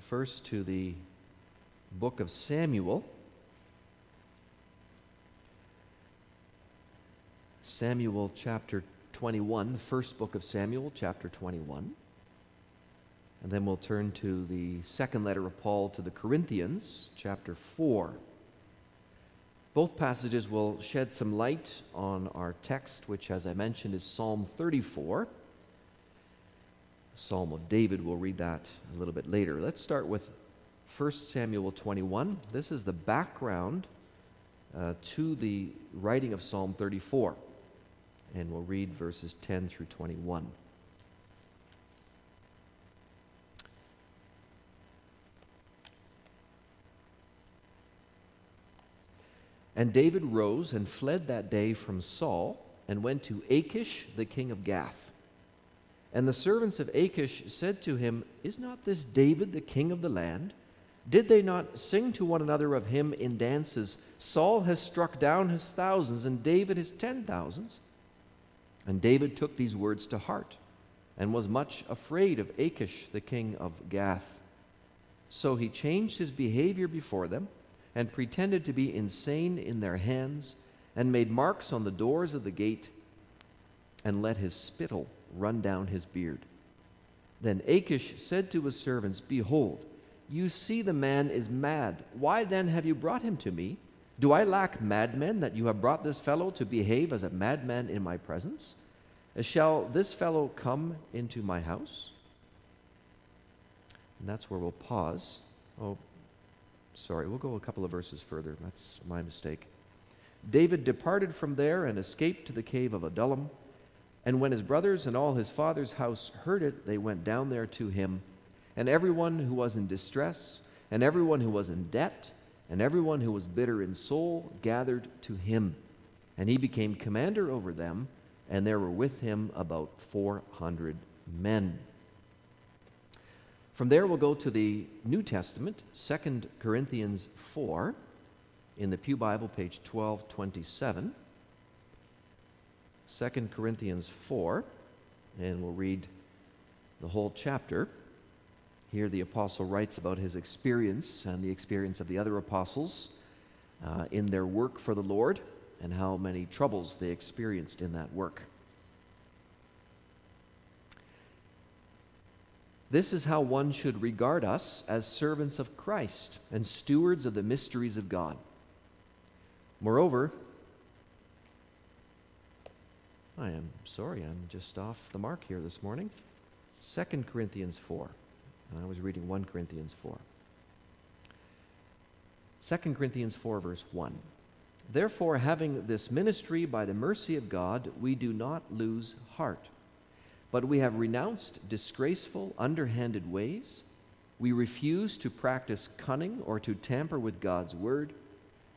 first to the book of Samuel. Samuel chapter 21, the first book of Samuel, chapter 21. And then we'll turn to the second letter of Paul to the Corinthians, chapter 4. Both passages will shed some light on our text, which, as I mentioned, is Psalm 34. Psalm of David. We'll read that a little bit later. Let's start with 1 Samuel 21. This is the background uh, to the writing of Psalm 34. And we'll read verses 10 through 21. And David rose and fled that day from Saul and went to Achish, the king of Gath. And the servants of Achish said to him, Is not this David the king of the land? Did they not sing to one another of him in dances? Saul has struck down his thousands, and David his ten thousands. And David took these words to heart, and was much afraid of Achish the king of Gath. So he changed his behavior before them, and pretended to be insane in their hands, and made marks on the doors of the gate, and let his spittle run down his beard. Then Achish said to his servants, Behold, you see the man is mad. Why then have you brought him to me? Do I lack madmen that you have brought this fellow to behave as a madman in my presence? Shall this fellow come into my house? And that's where we'll pause. Oh, sorry, we'll go a couple of verses further. That's my mistake. David departed from there and escaped to the cave of Adullam. And when his brothers and all his father's house heard it, they went down there to him. And everyone who was in distress, and everyone who was in debt, and everyone who was bitter in soul gathered to him. And he became commander over them, and there were with him about 400 men. From there, we'll go to the New Testament, 2 Corinthians 4, in the Pew Bible, page 1227. 2 Corinthians 4, and we'll read the whole chapter. Here, the apostle writes about his experience and the experience of the other apostles uh, in their work for the Lord and how many troubles they experienced in that work. This is how one should regard us as servants of Christ and stewards of the mysteries of God. Moreover, I am sorry, I'm just off the mark here this morning. 2 Corinthians 4. And I was reading 1 Corinthians 4. 2 Corinthians 4, verse 1. Therefore, having this ministry by the mercy of God, we do not lose heart. But we have renounced disgraceful, underhanded ways. We refuse to practice cunning or to tamper with God's word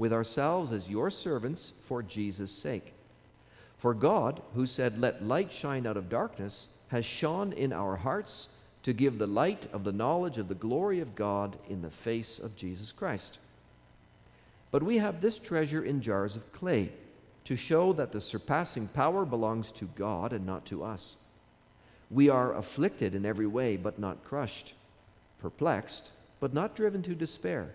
with ourselves as your servants for Jesus' sake. For God, who said, Let light shine out of darkness, has shone in our hearts to give the light of the knowledge of the glory of God in the face of Jesus Christ. But we have this treasure in jars of clay to show that the surpassing power belongs to God and not to us. We are afflicted in every way, but not crushed, perplexed, but not driven to despair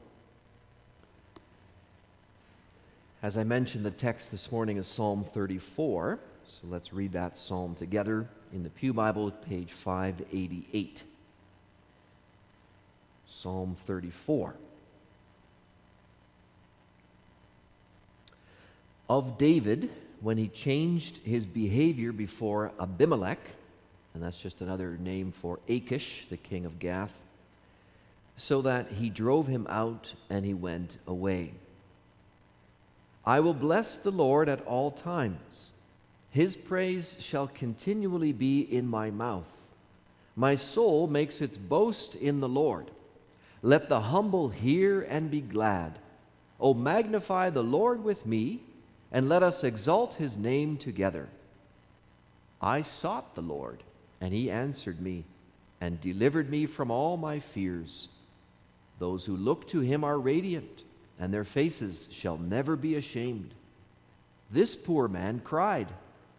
As I mentioned, the text this morning is Psalm 34. So let's read that psalm together in the Pew Bible, page 588. Psalm 34. Of David, when he changed his behavior before Abimelech, and that's just another name for Achish, the king of Gath, so that he drove him out and he went away. I will bless the Lord at all times. His praise shall continually be in my mouth. My soul makes its boast in the Lord. Let the humble hear and be glad. O magnify the Lord with me, and let us exalt his name together. I sought the Lord, and he answered me, and delivered me from all my fears. Those who look to him are radiant, and their faces shall never be ashamed. This poor man cried,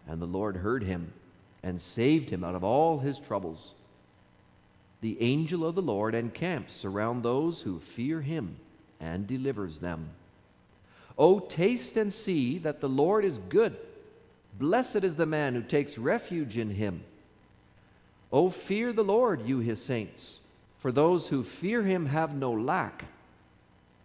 and the Lord heard him, and saved him out of all his troubles the angel of the Lord encamps around those who fear him and delivers them. O taste and see that the Lord is good. Blessed is the man who takes refuge in him. O fear the Lord, you his saints, for those who fear him have no lack.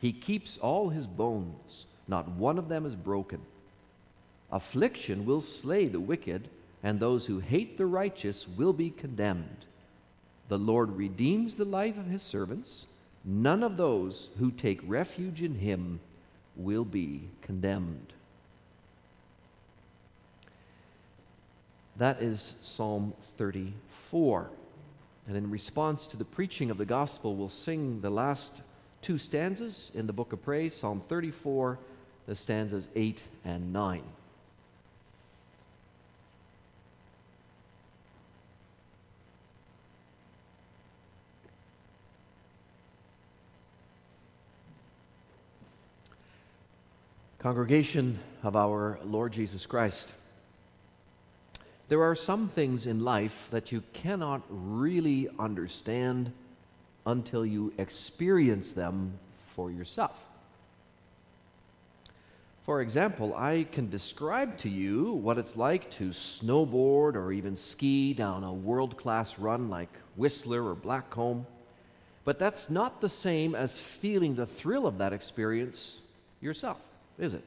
He keeps all his bones, not one of them is broken. Affliction will slay the wicked and those who hate the righteous will be condemned. The Lord redeems the life of his servants. None of those who take refuge in him will be condemned. That is Psalm 34. And in response to the preaching of the gospel, we'll sing the last two stanzas in the book of praise Psalm 34, the stanzas 8 and 9. Congregation of our Lord Jesus Christ, there are some things in life that you cannot really understand until you experience them for yourself. For example, I can describe to you what it's like to snowboard or even ski down a world class run like Whistler or Blackcomb, but that's not the same as feeling the thrill of that experience yourself is it?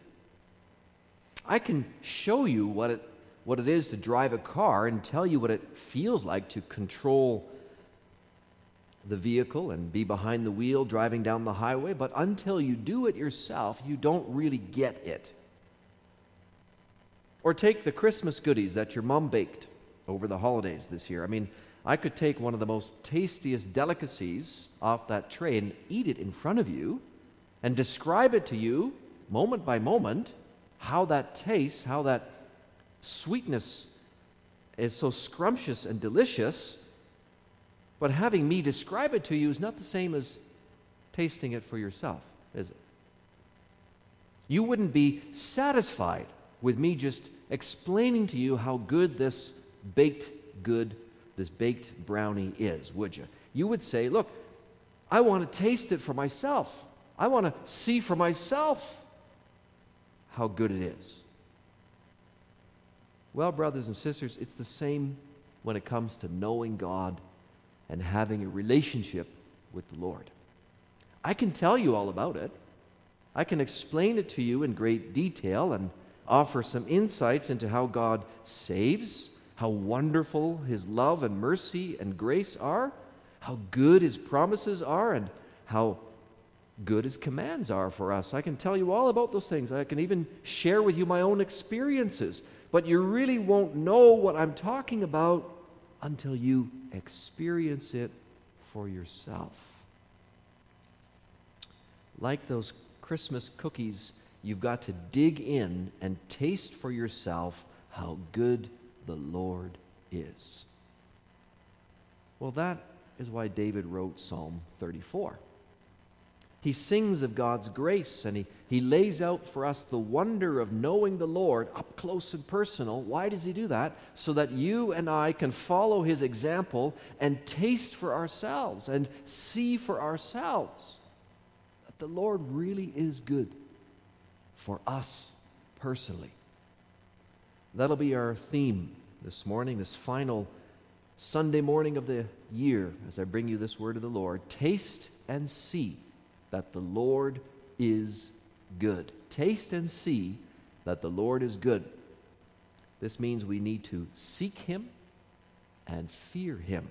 I can show you what it, what it is to drive a car and tell you what it feels like to control the vehicle and be behind the wheel driving down the highway, but until you do it yourself, you don't really get it. Or take the Christmas goodies that your mom baked over the holidays this year. I mean, I could take one of the most tastiest delicacies off that tray and eat it in front of you and describe it to you moment by moment how that tastes, how that sweetness is so scrumptious and delicious. But having me describe it to you is not the same as tasting it for yourself, is it? You wouldn't be satisfied with me just explaining to you how good this baked good, this baked brownie is, would you? You would say, Look, I want to taste it for myself. I want to see for myself how good it is. Well, brothers and sisters, it's the same when it comes to knowing God and having a relationship with the Lord. I can tell you all about it. I can explain it to you in great detail and offer some insights into how God saves, how wonderful His love and mercy and grace are, how good His promises are, and how good His commands are for us. I can tell you all about those things. I can even share with you my own experiences. But you really won't know what I'm talking about until you experience it for yourself. Like those Christmas cookies, you've got to dig in and taste for yourself how good the Lord is. Well, that is why David wrote Psalm 34. He sings of God's grace and he, he lays out for us the wonder of knowing the Lord up close and personal. Why does he do that? So that you and I can follow his example and taste for ourselves and see for ourselves that the Lord really is good for us personally. That'll be our theme this morning, this final Sunday morning of the year, as I bring you this word of the Lord. Taste and see that the Lord is good. Taste and see that the Lord is good. This means we need to seek Him and fear Him.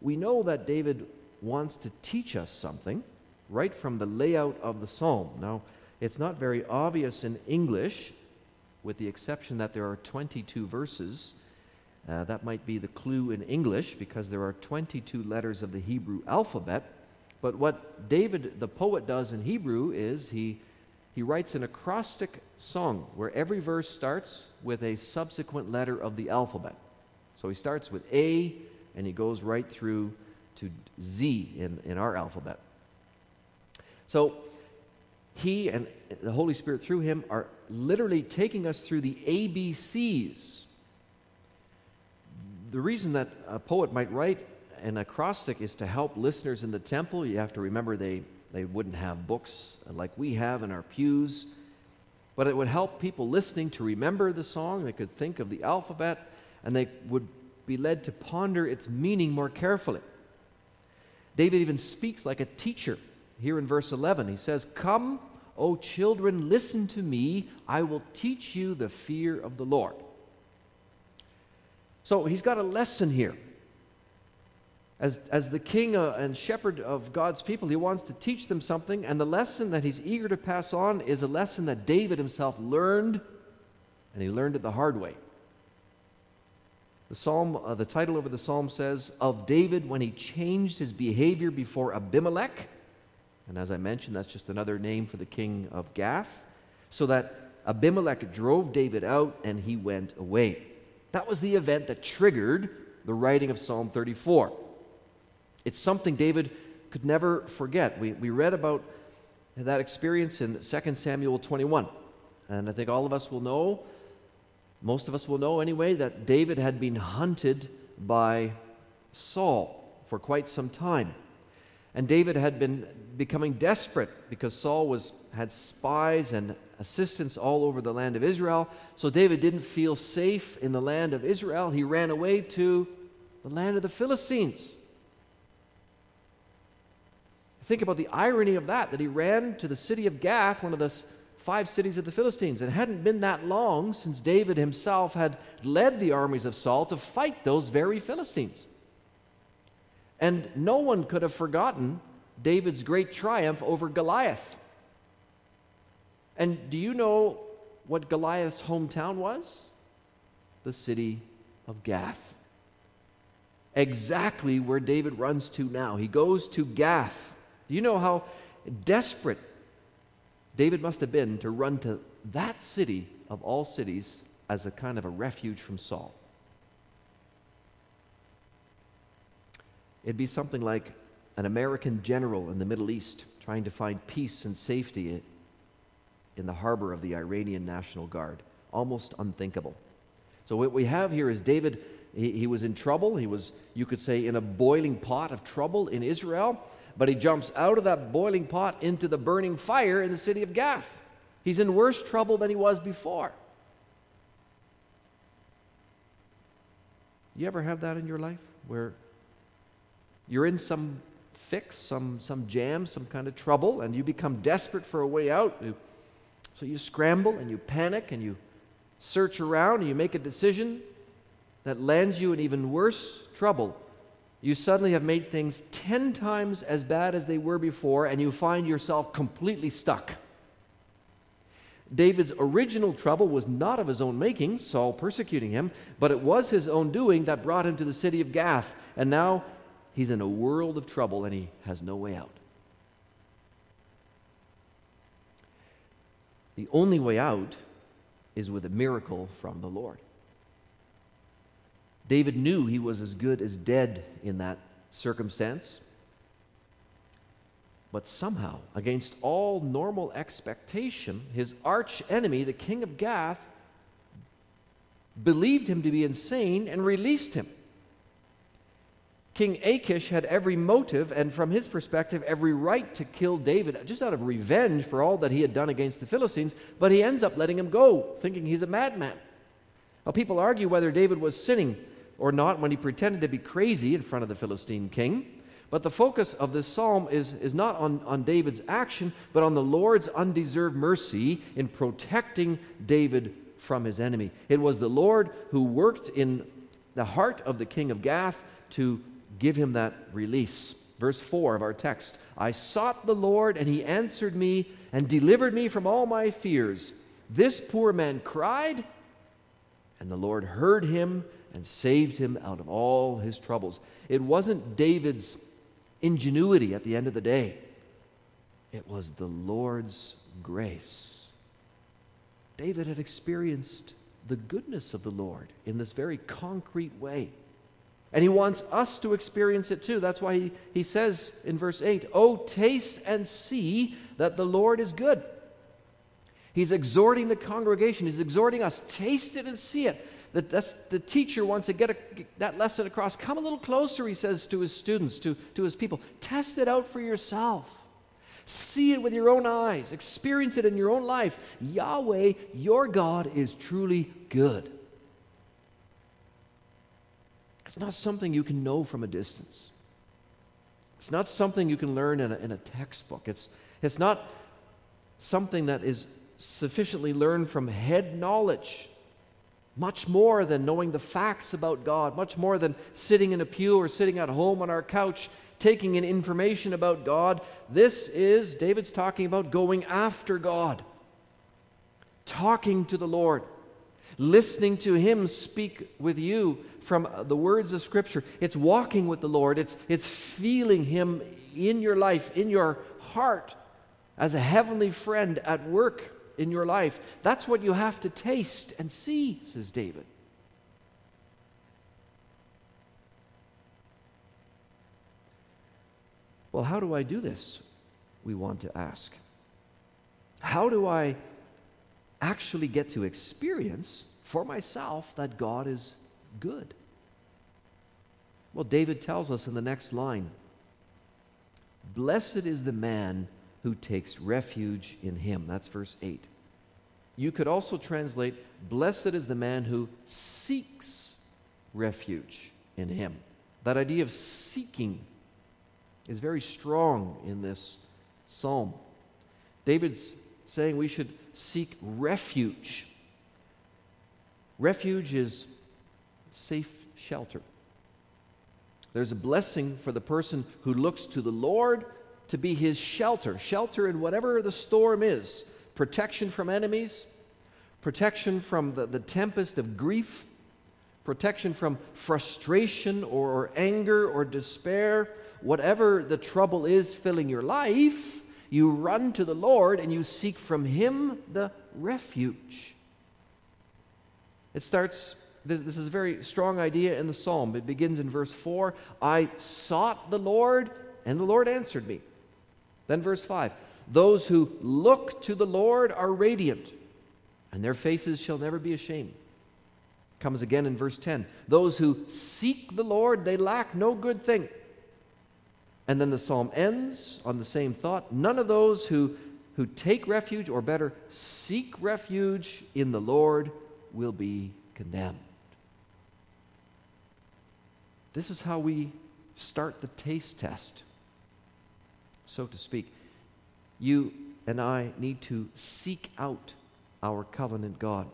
We know that David wants to teach us something right from the layout of the psalm. Now, it's not very obvious in English, with the exception that there are 22 verses. Uh, that might be the clue in English because there are 22 letters of the Hebrew alphabet. But what David, the poet, does in Hebrew is he, he writes an acrostic song where every verse starts with a subsequent letter of the alphabet. So he starts with A and he goes right through to Z in, in our alphabet. So he and the Holy Spirit through him are literally taking us through the ABCs. The reason that a poet might write an acrostic is to help listeners in the temple. You have to remember they, they wouldn't have books like we have in our pews, but it would help people listening to remember the song. They could think of the alphabet and they would be led to ponder its meaning more carefully. David even speaks like a teacher here in verse 11. He says, Come, O children, listen to me. I will teach you the fear of the Lord. So he's got a lesson here. As, as the king uh, and shepherd of God's people, he wants to teach them something, and the lesson that he's eager to pass on is a lesson that David himself learned, and he learned it the hard way. The psalm, uh, the title over the psalm says, Of David when he changed his behavior before Abimelech. And as I mentioned, that's just another name for the king of Gath. So that Abimelech drove David out and he went away. That was the event that triggered the writing of Psalm 34. It's something David could never forget. We, we read about that experience in 2 Samuel 21. And I think all of us will know, most of us will know anyway, that David had been hunted by Saul for quite some time. And David had been becoming desperate because Saul was, had spies and assistants all over the land of Israel. So David didn't feel safe in the land of Israel. He ran away to the land of the Philistines. Think about the irony of that, that he ran to the city of Gath, one of the five cities of the Philistines. It hadn't been that long since David himself had led the armies of Saul to fight those very Philistines. And no one could have forgotten David's great triumph over Goliath. And do you know what Goliath's hometown was? The city of Gath. exactly where David runs to now. He goes to Gath. Do you know how desperate David must have been to run to that city of all cities as a kind of a refuge from Saul? It'd be something like an American general in the Middle East trying to find peace and safety in the harbor of the Iranian National Guard. Almost unthinkable. So, what we have here is David, he, he, was in trouble. He was, you could say, in a boiling pot of trouble in Israel, but he jumps out of that boiling pot into the burning fire in the city of Gath. He's in worse trouble than he was before. You ever have that in your life where you're in some fix, some, some jam, some kind of trouble, and you become desperate for a way out? So you scramble and you panic and you search around and you make a decision that lands you in even worse trouble. You suddenly have made things 10 times as bad as they were before, and you find yourself completely stuck. David's original trouble was not of his own making, Saul persecuting him, but it was his own doing that brought him to the city of Gath. And now he's in a world of trouble and he has no way out. The only way out is with a miracle from the Lord. David knew he was as good as dead in that circumstance. But somehow, against all normal expectation, his arch enemy, the king of Gath, believed him to be insane and released him. King Achish had every motive and, from his perspective, every right to kill David just out of revenge for all that he had done against the Philistines, but he ends up letting him go, thinking he's a madman. Now, people argue whether David was sinning or not when he pretended to be crazy in front of the Philistine king. But the focus of this psalm is, is not on, on David's action, but on the Lord's undeserved mercy in protecting David from his enemy. It was the Lord who worked in the heart of the king of Gath to give him that release. Verse 4 of our text I sought the Lord, and he answered me and delivered me from all my fears. This poor man cried, and the Lord heard him and saved him out of all his troubles. It wasn't David's ingenuity at the end of the day, it was the Lord's grace. David had experienced the goodness of the Lord in this very concrete way. And he wants us to experience it too. That's why he, he says in verse 8, Oh, taste and see that the Lord is good. He's exhorting the congregation, he's exhorting us, taste it and see it. That that's, the teacher wants to get, a, get that lesson across. Come a little closer, he says to his students, to, to his people. Test it out for yourself. See it with your own eyes. Experience it in your own life. Yahweh, your God, is truly good. It's not something you can know from a distance. It's not something you can learn in a, in a textbook. It's, it's not something that is sufficiently learned from head knowledge. Much more than knowing the facts about God, much more than sitting in a pew or sitting at home on our couch taking in information about God. This is, David's talking about going after God, talking to the Lord, listening to Him speak with you from the words of Scripture. It's walking with the Lord, it's, it's feeling Him in your life, in your heart, as a heavenly friend at work in your life. That's what you have to taste and see, says David. Well, how do I do this? We want to ask. How do I actually get to experience for myself that God is good? Well, David tells us in the next line Blessed is the man who takes refuge in him. That's verse 8. You could also translate, Blessed is the man who seeks refuge in him. That idea of seeking is very strong in this psalm. David's saying we should seek refuge. Refuge is safe shelter. There's a blessing for the person who looks to the Lord to be his shelter, shelter in whatever the storm is protection from enemies, protection from the, the tempest of grief, protection from frustration or, or anger or despair, whatever the trouble is filling your life, you run to the Lord and you seek from Him the refuge. It starts, this, this is a very strong idea in the psalm. It begins in verse 4 I sought the Lord, and the Lord answered me. Then verse 5 Those who look to the Lord are radiant, and their faces shall never be ashamed. Comes again in verse 10 Those who seek the Lord, they lack no good thing. And then the psalm ends on the same thought. None of those who, who take refuge, or better, seek refuge in the Lord, will be condemned. This is how we start the taste test, so to speak. You and I need to seek out our covenant God.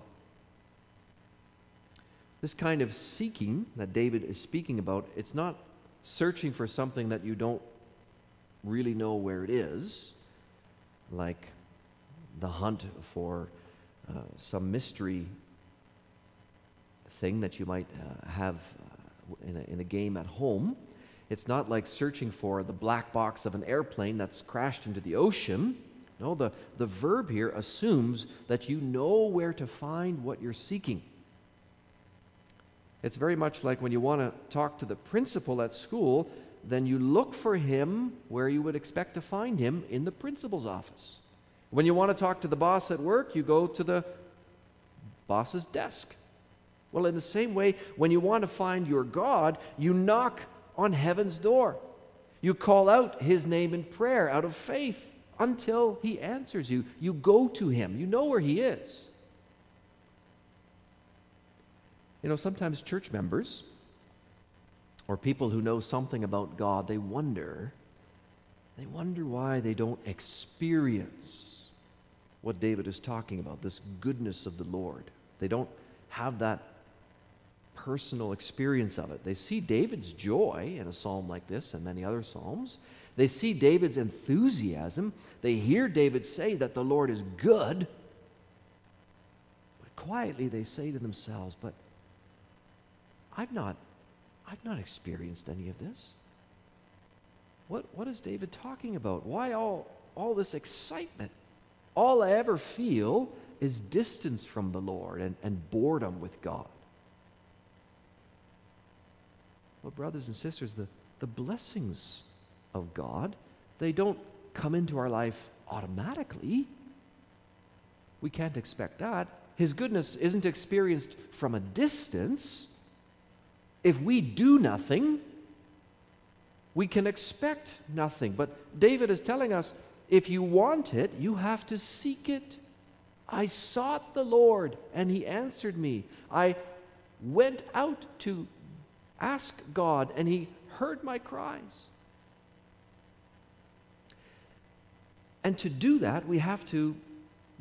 This kind of seeking that David is speaking about, it's not searching for something that you don't really know where it is, like the hunt for uh, some mystery thing that you might uh, have uh, in, a, in a game at home. It's not like searching for the black box of an airplane that's crashed into the ocean. No, the, the verb here assumes that you know where to find what you're seeking. It's very much like when you want to talk to the principal at school, then you look for him where you would expect to find him in the principal's office. When you want to talk to the boss at work, you go to the boss's desk. Well, in the same way, when you want to find your God, you knock on heaven's door. You call out his name in prayer out of faith until he answers you. You go to him, you know where he is. You know, sometimes church members or people who know something about God, they wonder, they wonder why they don't experience what David is talking about, this goodness of the Lord. They don't have that personal experience of it. They see David's joy in a psalm like this and many other psalms. They see David's enthusiasm. They hear David say that the Lord is good. But quietly they say to themselves, But I've not, I've not experienced any of this. What, what is David talking about? Why all, all this excitement? All I ever feel is distance from the Lord and, and boredom with God. Well, brothers and sisters, the, the blessings of God, they don't come into our life automatically. We can't expect that. His goodness isn't experienced from a distance if we do nothing, we can expect nothing. But David is telling us if you want it, you have to seek it. I sought the Lord, and he answered me. I went out to ask God, and he heard my cries. And to do that, we have to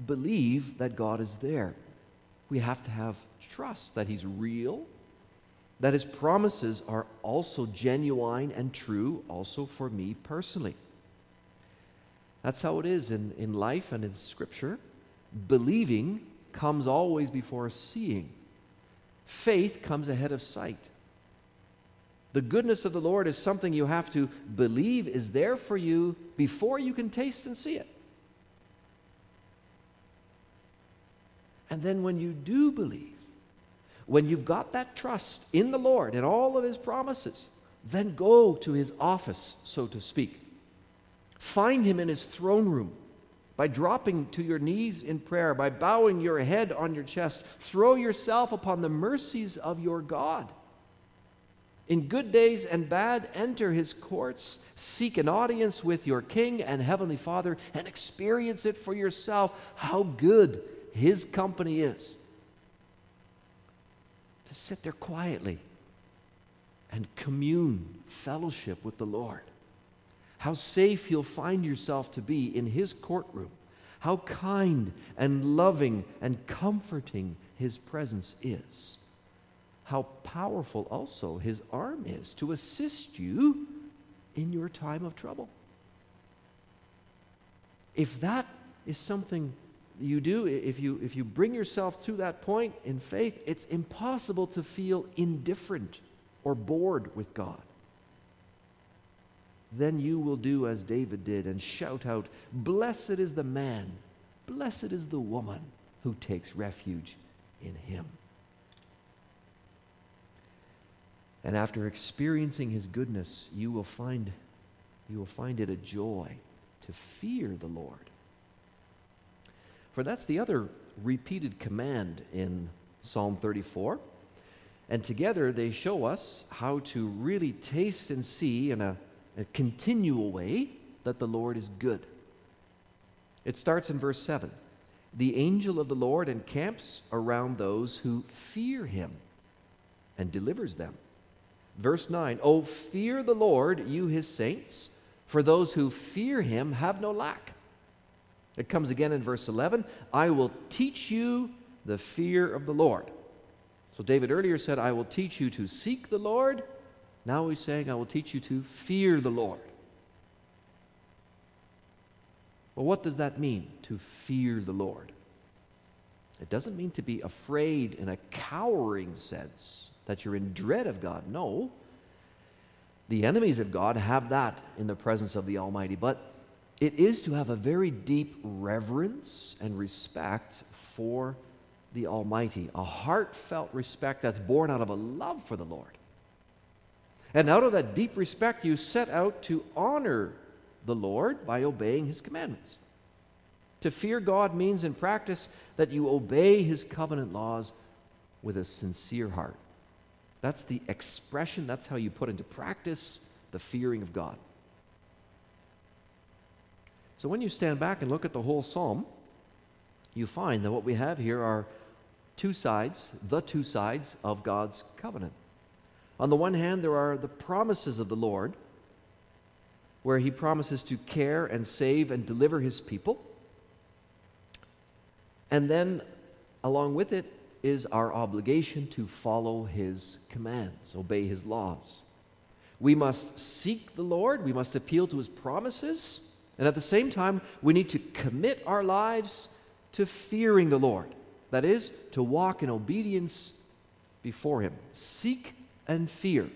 believe that God is there. We have to have trust that he's real that his promises are also genuine and true, also for me personally. That's how it is in, in life and in Scripture. Believing comes always before seeing, faith comes ahead of sight. The goodness of the Lord is something you have to believe is there for you before you can taste and see it. And then when you do believe, when you've got that trust in the Lord and all of His promises, then go to His office, so to speak. Find Him in His throne room by dropping to your knees in prayer, by bowing your head on your chest. Throw yourself upon the mercies of your God. In good days and bad, enter his courts, seek an audience with your King and Heavenly Father, and experience it for yourself how good his company is to sit there quietly and commune, fellowship with the Lord. How safe you'll find yourself to be in His courtroom. How kind and loving and comforting His presence is. How powerful also His arm is to assist you in your time of trouble. If that is something you do, if you, if you bring yourself to that point in faith, it's impossible to feel indifferent or bored with God. Then you will do as David did and shout out, Blessed is the man, blessed is the woman who takes refuge in him. And after experiencing his goodness, you will find, you will find it a joy to fear the Lord. For that's the other repeated command in Psalm 34. And together they show us how to really taste and see in a, a continual way that the Lord is good. It starts in verse 7 The angel of the Lord encamps around those who fear him and delivers them. Verse 9 Oh, fear the Lord, you his saints, for those who fear him have no lack. It comes again in verse 11 I will teach you the fear of the Lord. So David earlier said, I will teach you to seek the Lord. Now he's saying, I will teach you to fear the Lord. Well, what does that mean, to fear the Lord? It doesn't mean to be afraid in a cowering sense that you're in dread of God. No. The enemies of God have that in the presence of the Almighty, but it is to have a very deep reverence and respect for the Almighty, a heartfelt respect that's born out of a love for the Lord. And out of that deep respect, you set out to honor the Lord by obeying His commandments. To fear God means in practice that you obey His covenant laws with a sincere heart. That's the expression, that's how you put into practice the fearing of God. So when you stand back and look at the whole psalm, you find that what we have here are two sides, the two sides of God's covenant. On the one hand, there are the promises of the Lord, where he promises to care and save and deliver his people. And then, along with it, is our obligation to follow his commands, obey his laws. We must seek the Lord, we must appeal to his promises, and at the same time, we need to commit our lives to fearing the Lord. That is, to walk in obedience before him. Seek and fear,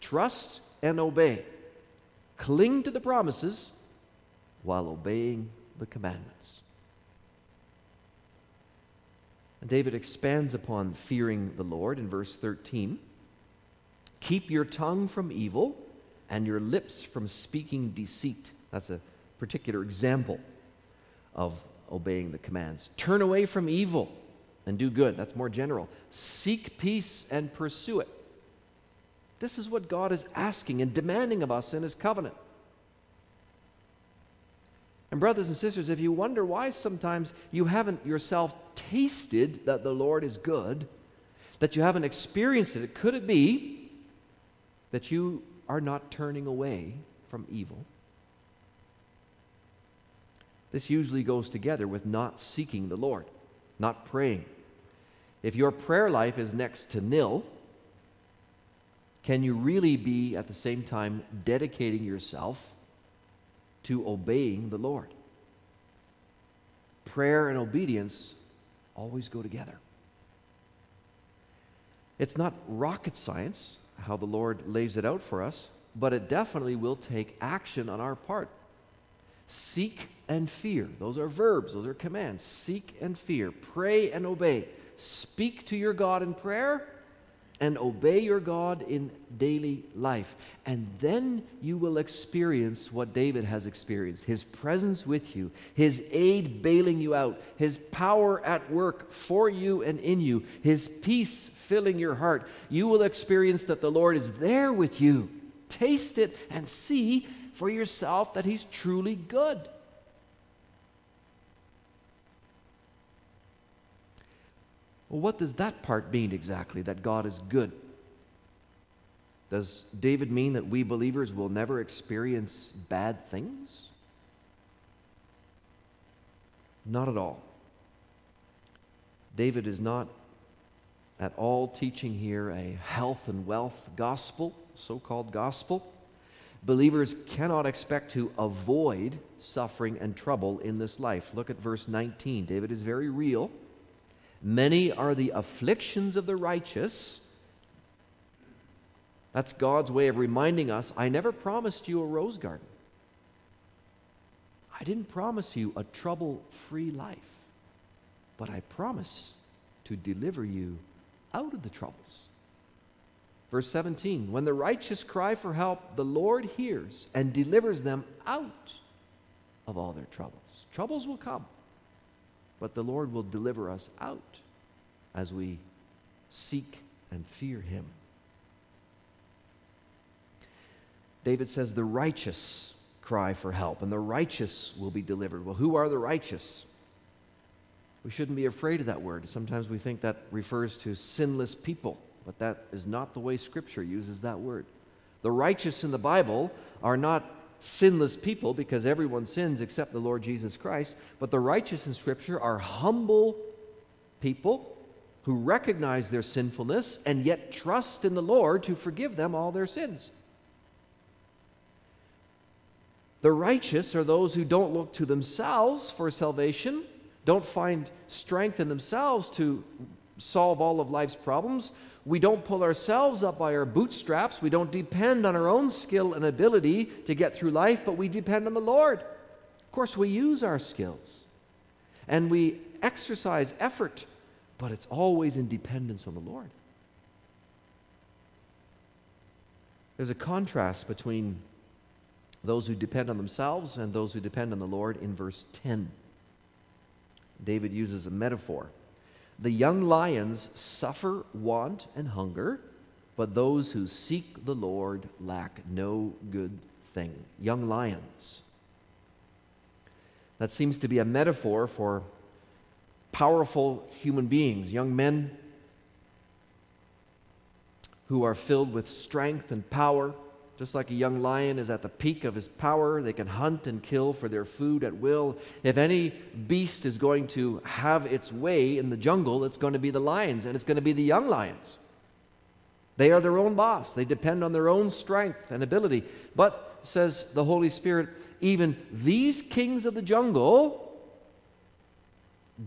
trust and obey. Cling to the promises while obeying the commandments. And David expands upon fearing the Lord in verse 13. Keep your tongue from evil and your lips from speaking deceit. That's a particular example of obeying the commands. Turn away from evil and do good. That's more general. Seek peace and pursue it. This is what God is asking and demanding of us in His covenant. And, brothers and sisters, if you wonder why sometimes you haven't yourself tasted that the Lord is good, that you haven't experienced it, could it be that you are not turning away from evil? This usually goes together with not seeking the Lord, not praying. If your prayer life is next to nil, can you really be at the same time dedicating yourself to obeying the Lord. Prayer and obedience always go together. It's not rocket science how the Lord lays it out for us, but it definitely will take action on our part. Seek and fear. Those are verbs, those are commands. Seek and fear. Pray and obey. Speak to your God in prayer and obey your God in daily life. And then you will experience what David has experienced His presence with you, His aid bailing you out, His power at work for you and in you, His peace filling your heart. You will experience that the Lord is there with you. Taste it and see for yourself that He's truly good. Well, what does that part mean exactly, that God is good? Does David mean that we believers will never experience bad things? Not at all. David is not at all teaching here a health and wealth gospel, so called gospel. Believers cannot expect to avoid suffering and trouble in this life. Look at verse 19. David is very real. Many are the afflictions of the righteous. That's God's way of reminding us I never promised you a rose garden. I didn't promise you a trouble free life, but I promise to deliver you out of the troubles. Verse 17 When the righteous cry for help, the Lord hears and delivers them out of all their troubles. Troubles will come, but the Lord will deliver us out as we seek and fear Him. David says, The righteous cry for help, and the righteous will be delivered. Well, who are the righteous? We shouldn't be afraid of that word. Sometimes we think that refers to sinless people, but that is not the way Scripture uses that word. The righteous in the Bible are not sinless people because everyone sins except the Lord Jesus Christ, but the righteous in Scripture are humble people who recognize their sinfulness and yet trust in the Lord to forgive them all their sins. The righteous are those who don't look to themselves for salvation, don't find strength in themselves to solve all of life's problems. We don't pull ourselves up by our bootstraps. We don't depend on our own skill and ability to get through life, but we depend on the Lord. Of course, we use our skills and we exercise effort, but it's always in dependence on the Lord. There's a contrast between those who depend on themselves and those who depend on the Lord in verse 10. David uses a metaphor. The young lions suffer want and hunger, but those who seek the Lord lack no good thing. Young lions. That seems to be a metaphor for powerful human beings, young men who are filled with strength and power just like a young lion is at the peak of his power, they can hunt and kill for their food at will. If any beast is going to have its way in the jungle, it's going to be the lions, and it's going to be the young lions. They are their own boss. They depend on their own strength and ability. But, says the Holy Spirit, even these kings of the jungle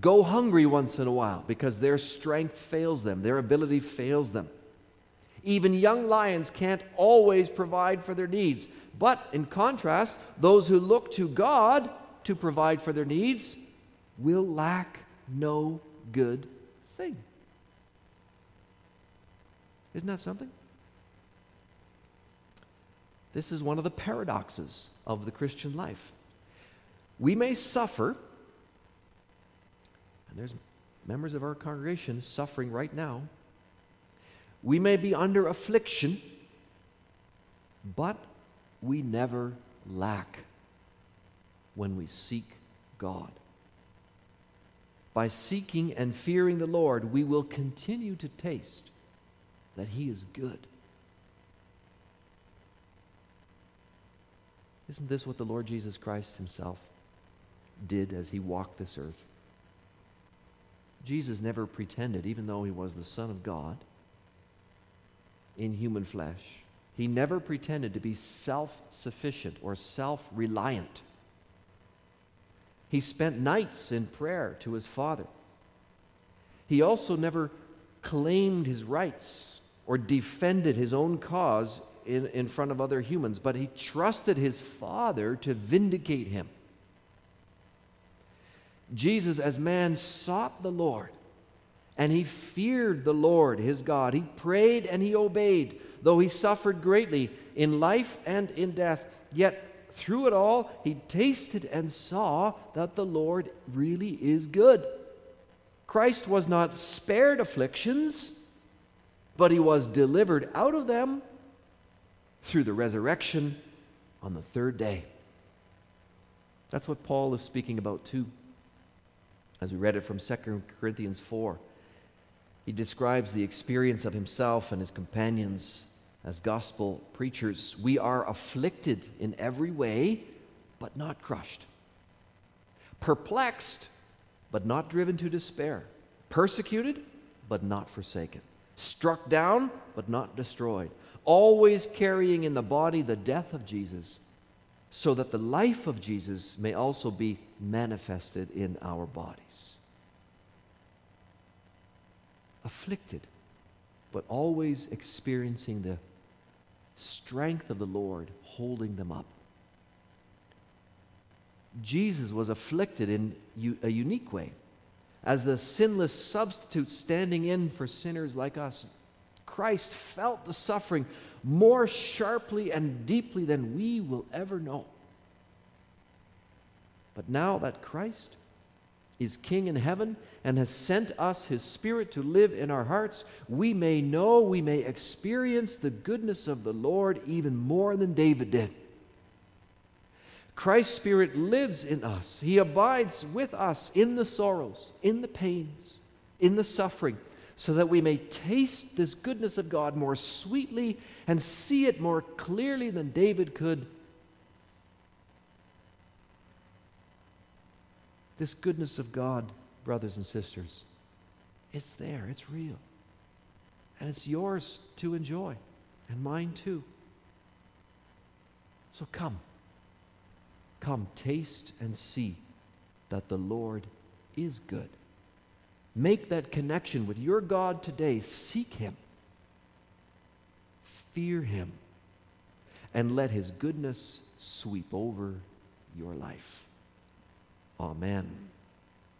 go hungry once in a while because their strength fails them, their ability fails them. Even young lions can't always provide for their needs. But in contrast, those who look to God to provide for their needs will lack no good thing. Isn't that something? This is one of the paradoxes of the Christian life. We may suffer, and there's members of our congregation suffering right now we may be under affliction, but we never lack when we seek God. By seeking and fearing the Lord, we will continue to taste that He is good. Isn't this what the Lord Jesus Christ Himself did as He walked this earth? Jesus never pretended, even though He was the Son of God in human flesh. He never pretended to be self sufficient or self reliant. He spent nights in prayer to his Father. He also never claimed his rights or defended his own cause in, in front of other humans, but he trusted his Father to vindicate him. Jesus, as man, sought the Lord and he feared the Lord his God. He prayed and he obeyed, though he suffered greatly in life and in death. Yet through it all, he tasted and saw that the Lord really is good. Christ was not spared afflictions, but he was delivered out of them through the resurrection on the third day. That's what Paul is speaking about too, as we read it from 2 Corinthians 4. He describes the experience of himself and his companions as gospel preachers. We are afflicted in every way, but not crushed, perplexed, but not driven to despair, persecuted, but not forsaken, struck down, but not destroyed, always carrying in the body the death of Jesus, so that the life of Jesus may also be manifested in our bodies. Afflicted, but always experiencing the strength of the Lord holding them up. Jesus was afflicted in a unique way as the sinless substitute standing in for sinners like us. Christ felt the suffering more sharply and deeply than we will ever know. But now that Christ is King in heaven and has sent us His Spirit to live in our hearts, we may know, we may experience the goodness of the Lord even more than David did. Christ's Spirit lives in us. He abides with us in the sorrows, in the pains, in the suffering, so that we may taste this goodness of God more sweetly and see it more clearly than David could. This goodness of God, brothers and sisters, it's there, it's real. And it's yours to enjoy, and mine too. So come. Come, taste and see that the Lord is good. Make that connection with your God today. Seek Him, fear Him, and let His goodness sweep over your life. Amen.